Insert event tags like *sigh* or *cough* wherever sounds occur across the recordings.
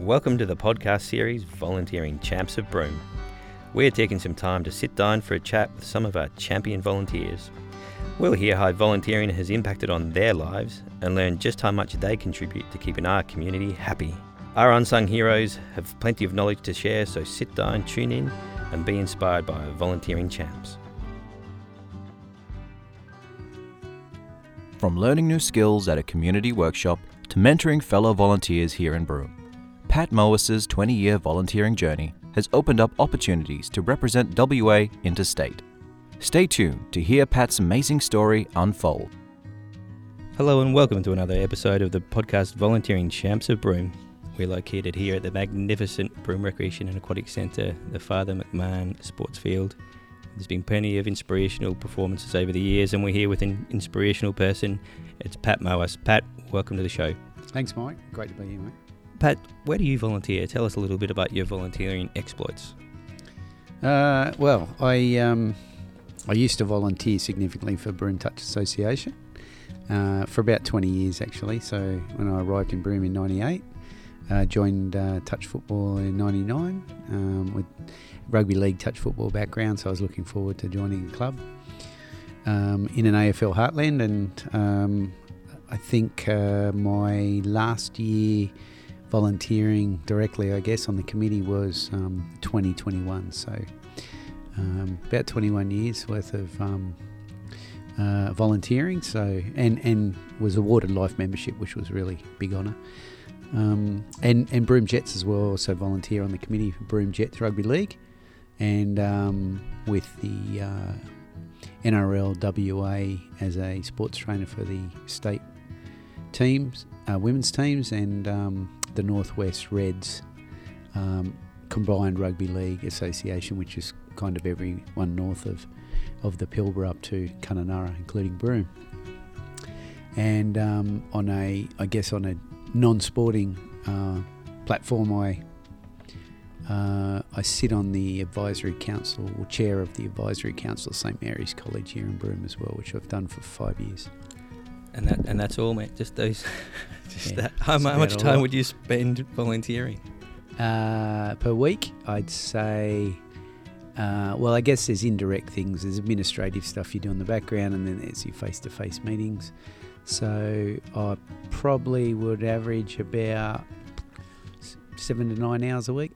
Welcome to the podcast series Volunteering Champs of Broome. We're taking some time to sit down for a chat with some of our champion volunteers. We'll hear how volunteering has impacted on their lives and learn just how much they contribute to keeping our community happy. Our unsung heroes have plenty of knowledge to share, so sit down, tune in, and be inspired by our volunteering champs. From learning new skills at a community workshop to mentoring fellow volunteers here in Broome, Pat Moase's 20 year volunteering journey has opened up opportunities to represent WA interstate. Stay tuned to hear Pat's amazing story unfold. Hello, and welcome to another episode of the podcast Volunteering Champs of Broome. We're located here at the magnificent Broome Recreation and Aquatic Centre, the Father McMahon Sports Field. There's been plenty of inspirational performances over the years, and we're here with an inspirational person. It's Pat Moase. Pat, welcome to the show. Thanks, Mike. Great to be here, mate. Pat, where do you volunteer? Tell us a little bit about your volunteering exploits. Uh, well, I um, I used to volunteer significantly for Broome Touch Association uh, for about 20 years, actually. So when I arrived in Broome in '98, uh, joined uh, touch football in '99 um, with rugby league touch football background. So I was looking forward to joining a club um, in an AFL heartland, and um, I think uh, my last year volunteering directly, I guess, on the committee was um, 2021. So um, about 21 years worth of um, uh, volunteering. So and and was awarded life membership, which was really big honour. Um, and and Broome Jets as well. Also volunteer on the committee for Broome Jets Rugby League, and um, with the uh, NRL WA as a sports trainer for the state teams, uh, women's teams, and um, the Northwest Reds um, Combined Rugby League Association, which is kind of everyone north of, of the Pilbara up to Kununurra, including Broome. And um, on a, I guess, on a non-sporting uh, platform, I uh, I sit on the advisory council, or chair of the advisory council of St Mary's College here in Broome as well, which I've done for five years. And that and that's all, mate. Just those. *laughs* just Yeah, that. How, how much time would you spend volunteering? Uh, per week, I'd say. Uh, well, I guess there's indirect things. There's administrative stuff you do in the background, and then there's your face-to-face meetings. So I probably would average about seven to nine hours a week.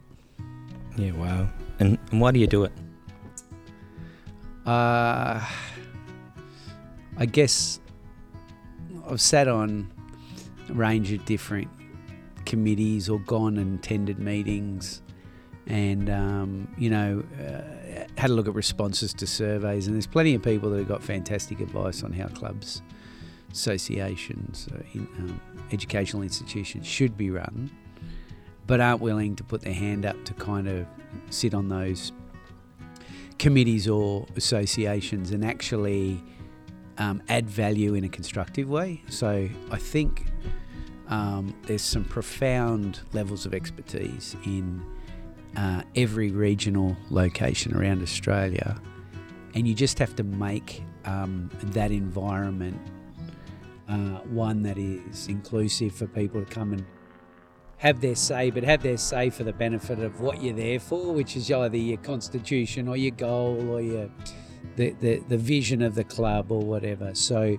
Yeah, wow. And, and why do you do it? Uh, I guess I've sat on a range of different committees or gone and attended meetings and, um, you know, uh, had a look at responses to surveys. And there's plenty of people that have got fantastic advice on how clubs, associations, uh, in, um, educational institutions should be run, but aren't willing to put their hand up to kind of sit on those committees or associations and actually um, add value in a constructive way. So I think um, there's some profound levels of expertise in uh, every regional location around Australia, and you just have to make um, that environment uh, one that is inclusive for people to come and have their say, but have their say for the benefit of what you're there for, which is either your constitution or your goal or your the, the, the vision of the club or whatever. So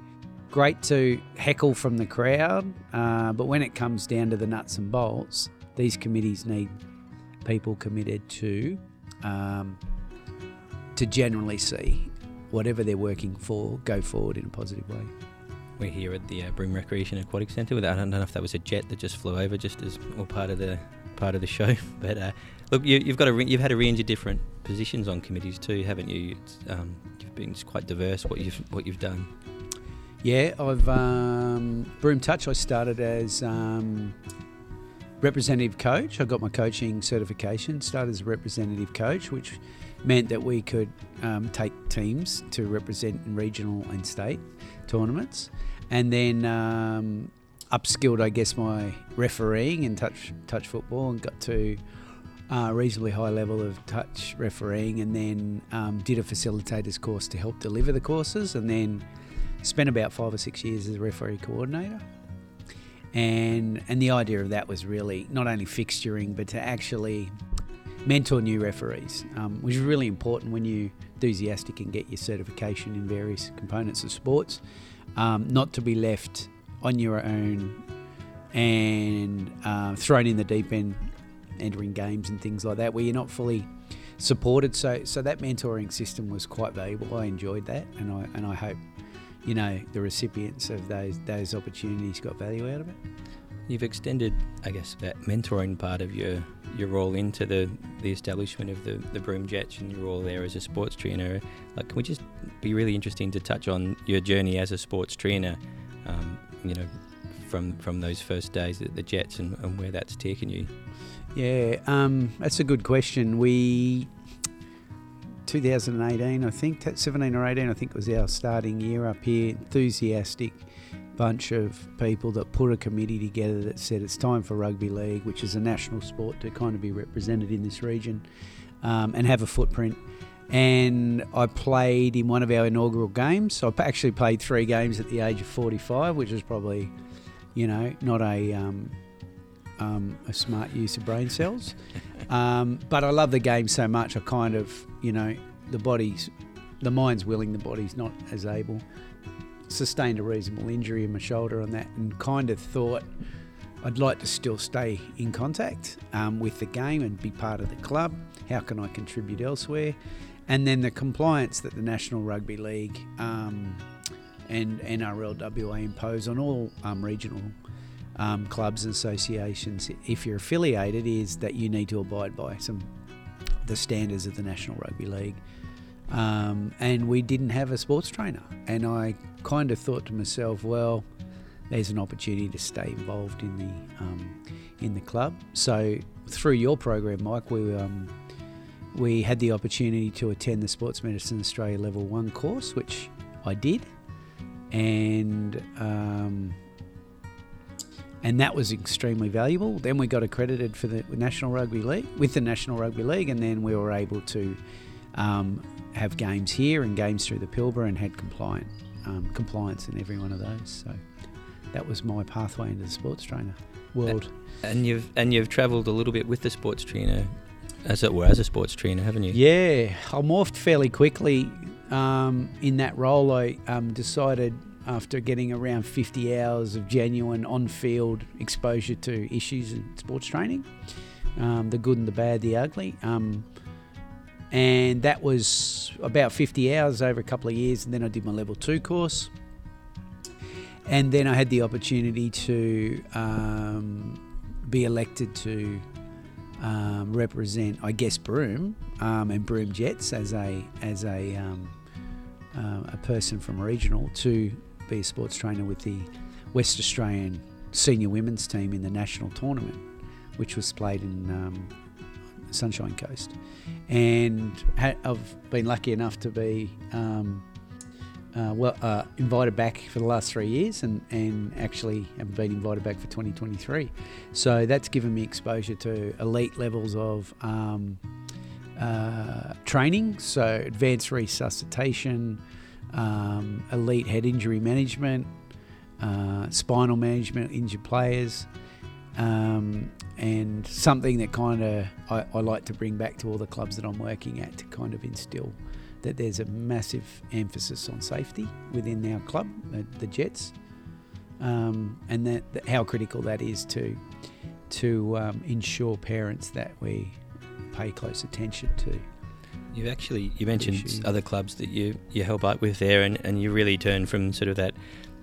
great to heckle from the crowd, uh, but when it comes down to the nuts and bolts, these committees need people committed to um, to generally see whatever they're working for go forward in a positive way. We're here at the uh, Broome Recreation Aquatic Centre. I don't know if that was a jet that just flew over, just as or part of the part of the show. *laughs* But uh, look, you, you've got a re- you've had a range of different positions on committees too, haven't you? Um, you've been quite diverse what you've what you've done. Yeah, I've um, Broome Touch. I started as um, representative coach. I got my coaching certification. Started as a representative coach, which meant that we could um, take teams to represent in regional and state tournaments, and then um, upskilled, I guess, my refereeing in touch touch football, and got to a reasonably high level of touch refereeing, and then um, did a facilitators course to help deliver the courses, and then spent about five or six years as a referee coordinator. and and the idea of that was really not only fixturing but to actually mentor new referees, um, which is really important when you enthusiastic and get your certification in various components of sports. Um, not to be left on your own and uh, thrown in the deep end, entering games and things like that, where you're not fully supported. So, so that mentoring system was quite valuable. I enjoyed that, and I and I hope, you know, the recipients of those those opportunities got value out of it. You've extended, I guess, that mentoring part of your your role into the, the establishment of the, the Broome Jets and your role there as a sports trainer. Like, can we just be really interesting to touch on your journey as a sports trainer? Um, you know, from from those first days at the Jets and, and where that's taken you. Yeah, um, that's a good question. We 2018, I think, 17 or 18, I think was our starting year up here. Enthusiastic bunch of people that put a committee together that said it's time for rugby league, which is a national sport, to kind of be represented in this region um, and have a footprint. And I played in one of our inaugural games. So I actually played three games at the age of 45, which is probably, you know, not a um, um, a smart use of brain cells. *laughs* Um, but I love the game so much. I kind of, you know, the body's, the mind's willing, the body's not as able. Sustained a reasonable injury in my shoulder on that, and kind of thought I'd like to still stay in contact um, with the game and be part of the club. How can I contribute elsewhere? And then the compliance that the National Rugby League um, and NRLWA impose on all um, regional um, clubs and associations, if you're affiliated, is that you need to abide by some the standards of the National Rugby League. Um, and we didn't have a sports trainer, and I kind of thought to myself, well, there's an opportunity to stay involved in the um, in the club. So through your program, Mike, we um, we had the opportunity to attend the Sports Medicine Australia Level One course, which I did, and um, and that was extremely valuable. Then we got accredited for the National Rugby League with the National Rugby League, and then we were able to um, have games here and games through the Pilbara, and had compliant um, compliance in every one of those. So that was my pathway into the sports trainer world. And you've and you've travelled a little bit with the sports trainer, as it were, as a sports trainer, haven't you? Yeah, I morphed fairly quickly um, in that role. I um, decided after getting around 50 hours of genuine on-field exposure to issues in sports training, um, the good and the bad, the ugly. Um, and that was about 50 hours over a couple of years, and then I did my level two course. And then I had the opportunity to um, be elected to um, represent, I guess, Broome um, and Broome Jets as a as a um, uh, a person from regional to be a sports trainer with the West Australian senior women's team in the national tournament, which was played in um, Sunshine Coast. And ha- I've been lucky enough to be um, uh, well uh, invited back for the last three years, and, and actually have been invited back for 2023. So that's given me exposure to elite levels of. Um, uh, training, so advanced resuscitation, um, elite head injury management, uh, spinal management, injured players, um, and something that kind of I, I, like to bring back to all the clubs that I'm working at to kind of instill that there's a massive emphasis on safety within our club, the, the Jets, um, and that, that, how critical that is to to um, ensure parents that we pay close attention to. You've actually you mentioned other clubs that you, you help out with there, and, and you really turn from sort of that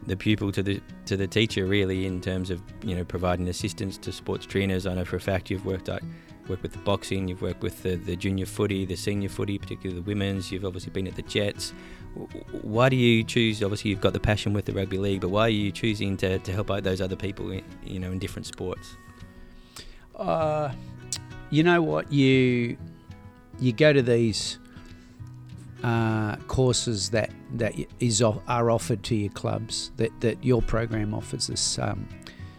the pupil to the to the teacher really in terms of you know providing assistance to sports trainers. I know for a fact you've worked out worked with the boxing, you've worked with the, the junior footy, the senior footy, particularly the women's. You've obviously been at the Jets. Why do you choose? Obviously, you've got the passion with the rugby league, but why are you choosing to, to help out those other people, you know, in different sports? Uh, you know what you you go to these uh, courses that that is are offered to your clubs that, that your program offers this um,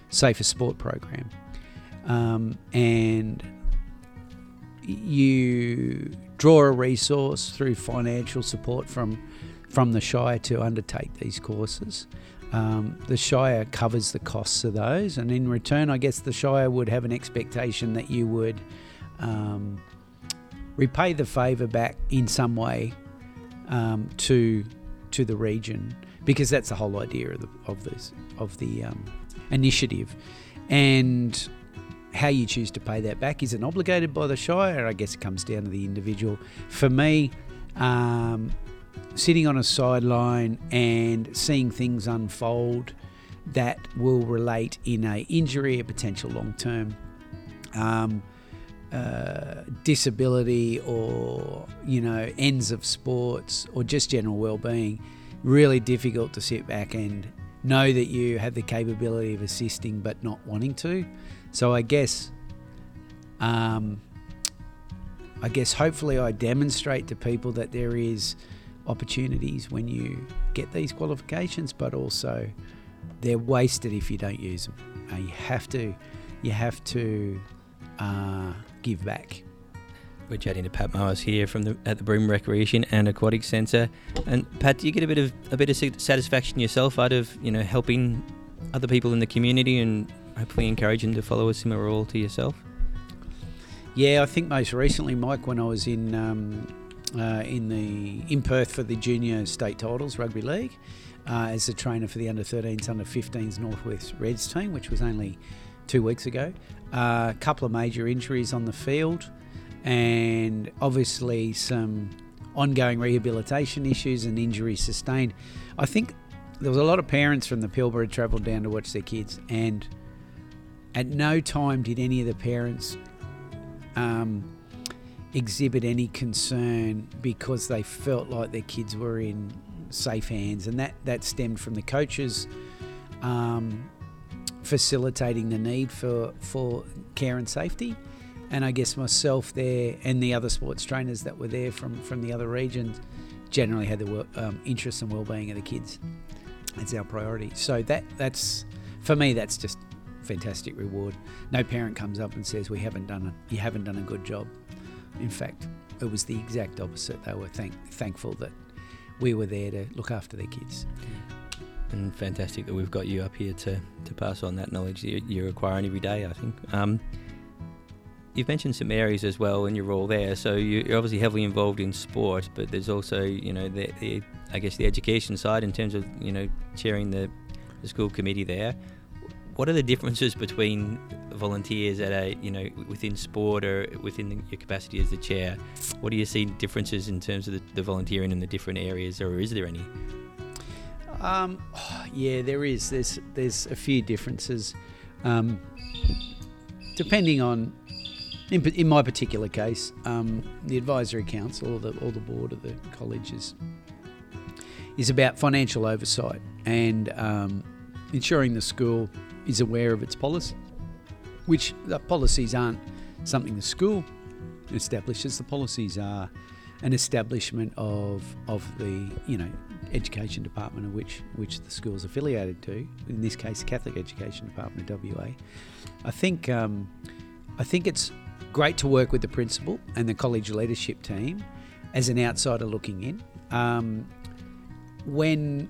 safer sport program um, and you draw a resource through financial support from from the Shire to undertake these courses. Um, the Shire covers the costs of those, and in return, I guess the Shire would have an expectation that you would um, repay the favour back in some way um, to to the region, because that's the whole idea of the of this of the um, initiative, and how you choose to pay that back is it obligated by the Shire? I guess it comes down to the individual. For me, um, sitting on a sideline and seeing things unfold that will relate in a injury, a potential long term um, uh, disability, or you know ends of sports, or just general well-being. Really difficult to sit back and know that you have the capability of assisting, but not wanting to. So I guess. Um, I guess hopefully I demonstrate to people that there is opportunities when you get these qualifications, but also they're wasted if you don't use them. Uh, you have to, you have to uh, give back. We're chatting to Pat Moase here from the at the Broome Recreation and Aquatic Centre. And Pat, do you get a bit of a bit of satisfaction yourself out of you know helping other people in the community and hopefully encourage them to follow a similar role to yourself? Yeah, I think most recently, Mike, when I was in um, uh, in the in Perth for the junior state titles rugby league uh, as a trainer for the under 13s, under 15s Northwest Reds team, which was only two weeks ago. A uh, couple of major injuries on the field, and obviously some ongoing rehabilitation issues and injuries sustained. I think there was a lot of parents from the Pilbara travelled down to watch their kids, and at no time did any of the parents um, exhibit any concern because they felt like their kids were in safe hands, and that that stemmed from the coaches um, facilitating the need for for care and safety, and I guess myself there and the other sports trainers that were there from from the other regions generally had the um, interest and well-being of the kids. That's our priority. So that that's for me that's just fantastic reward. No parent comes up and says we haven't done a, you haven't done a good job. In fact, it was the exact opposite. They were thank, thankful that we were there to look after their kids. And fantastic that we've got you up here to, to pass on that knowledge that you're acquiring every day, I think. Um, you've mentioned St Mary's as well in your role there, so you're obviously heavily involved in sport, but there's also, you know, the, the I guess the education side in terms of, you know, chairing the, the school committee there. What are the differences between volunteers at a you know within sport or within your capacity as the chair? What do you see differences in terms of the, the volunteering in the different areas, or is there any? Um, yeah, there is. There's there's a few differences, um, depending on. In, in my particular case, um, the advisory council or the or the board of the college is is about financial oversight and um, ensuring the school is aware of its policy, which the policies aren't something the school establishes. The policies are an establishment of of the you know education department of which which the school is affiliated to. In this case, Catholic Education Department of WA. I think um, I think it's great to work with the principal and the college leadership team as an outsider looking in. Um, when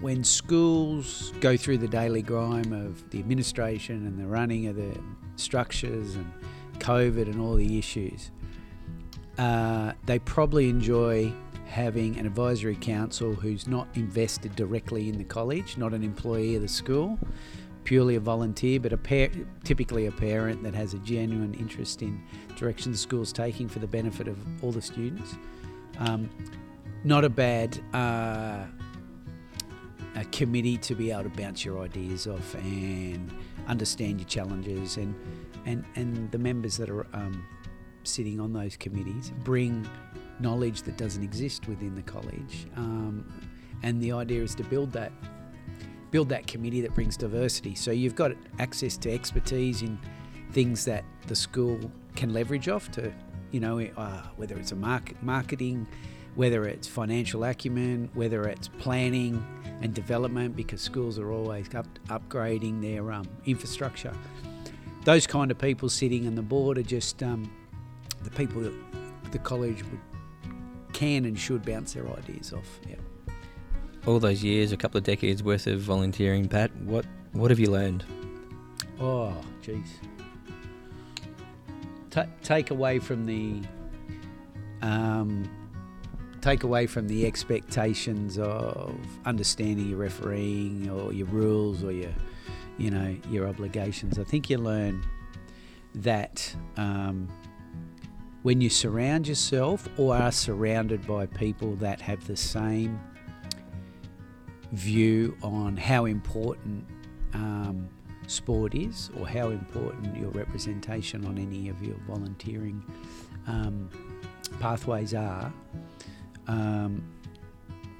when schools go through the daily grime of the administration and the running of the structures and COVID and all the issues, uh, they probably enjoy having an advisory council who's not invested directly in the college, not an employee of the school, purely a volunteer, but a par- typically a parent that has a genuine interest in direction the school's taking for the benefit of all the students. Um, not a bad uh, a committee to be able to bounce your ideas off and understand your challenges and and and the members that are um, sitting on those committees bring knowledge that doesn't exist within the college um, and the idea is to build that build that committee that brings diversity. So you've got access to expertise in things that the school can leverage off to you know uh, whether it's a market marketing whether it's financial acumen, whether it's planning and development, because schools are always up, upgrading their um, infrastructure. Those kind of people sitting on the board are just um, the people that the college would can and should bounce their ideas off. Yeah. all those years, a couple of decades worth of volunteering, Pat, what what have you learned? Oh, jeez. Ta take away from the um, take away from the expectations of understanding your refereeing or your rules or your you know your obligations. I think you learn that um, when you surround yourself or are surrounded by people that have the same view on how important um, sport is or how important your representation on any of your volunteering um, pathways are, um,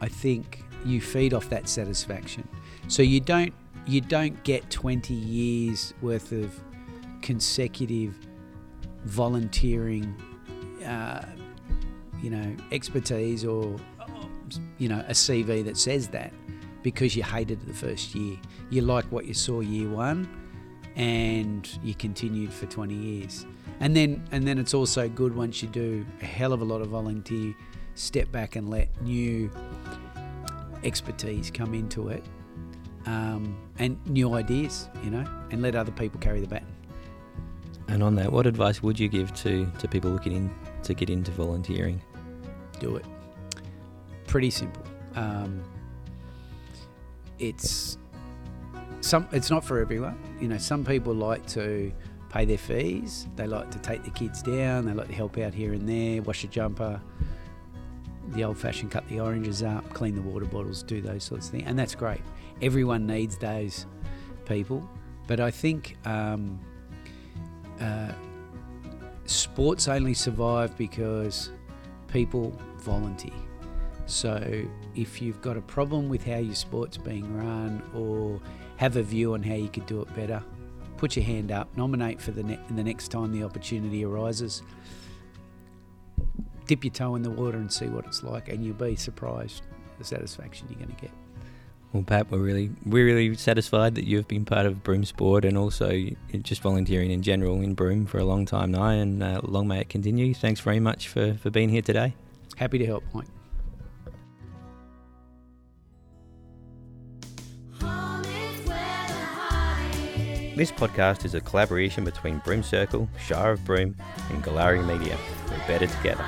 I think you feed off that satisfaction. So you don't you don't get 20 years worth of consecutive volunteering, uh, you know, expertise or you know a CV that says that because you hated it the first year. You like what you saw year one, and you continued for 20 years. And then and then it's also good once you do a hell of a lot of volunteer, step back and let new expertise come into it, um, and new ideas, you know, and let other people carry the baton. And on that, what advice would you give to, to people looking in to get into volunteering? Do it. Pretty simple. Um, it's some. It's not for everyone. You know, some people like to pay their fees. They like to take the kids down. They like to help out here and there, wash a jumper, the old-fashioned cut the oranges up, clean the water bottles, do those sorts of things, and that's great. Everyone needs those people, but I think um, uh, sports only survive because people volunteer. So if you've got a problem with how your sport's being run or have a view on how you could do it better, put your hand up, nominate for the, ne- the next time the opportunity arises. Dip your toe in the water and see what it's like, and you'll be surprised the satisfaction you're going to get. Well, Pat, we're really we're really satisfied that you've been part of Broome Sport and also just volunteering in general in Broome for a long time now, and uh, long may it continue. Thanks very much for, for being here today. Happy to help, Mike. This podcast is a collaboration between Broome Circle, Shire of Broome, and Galari Media. We're better together.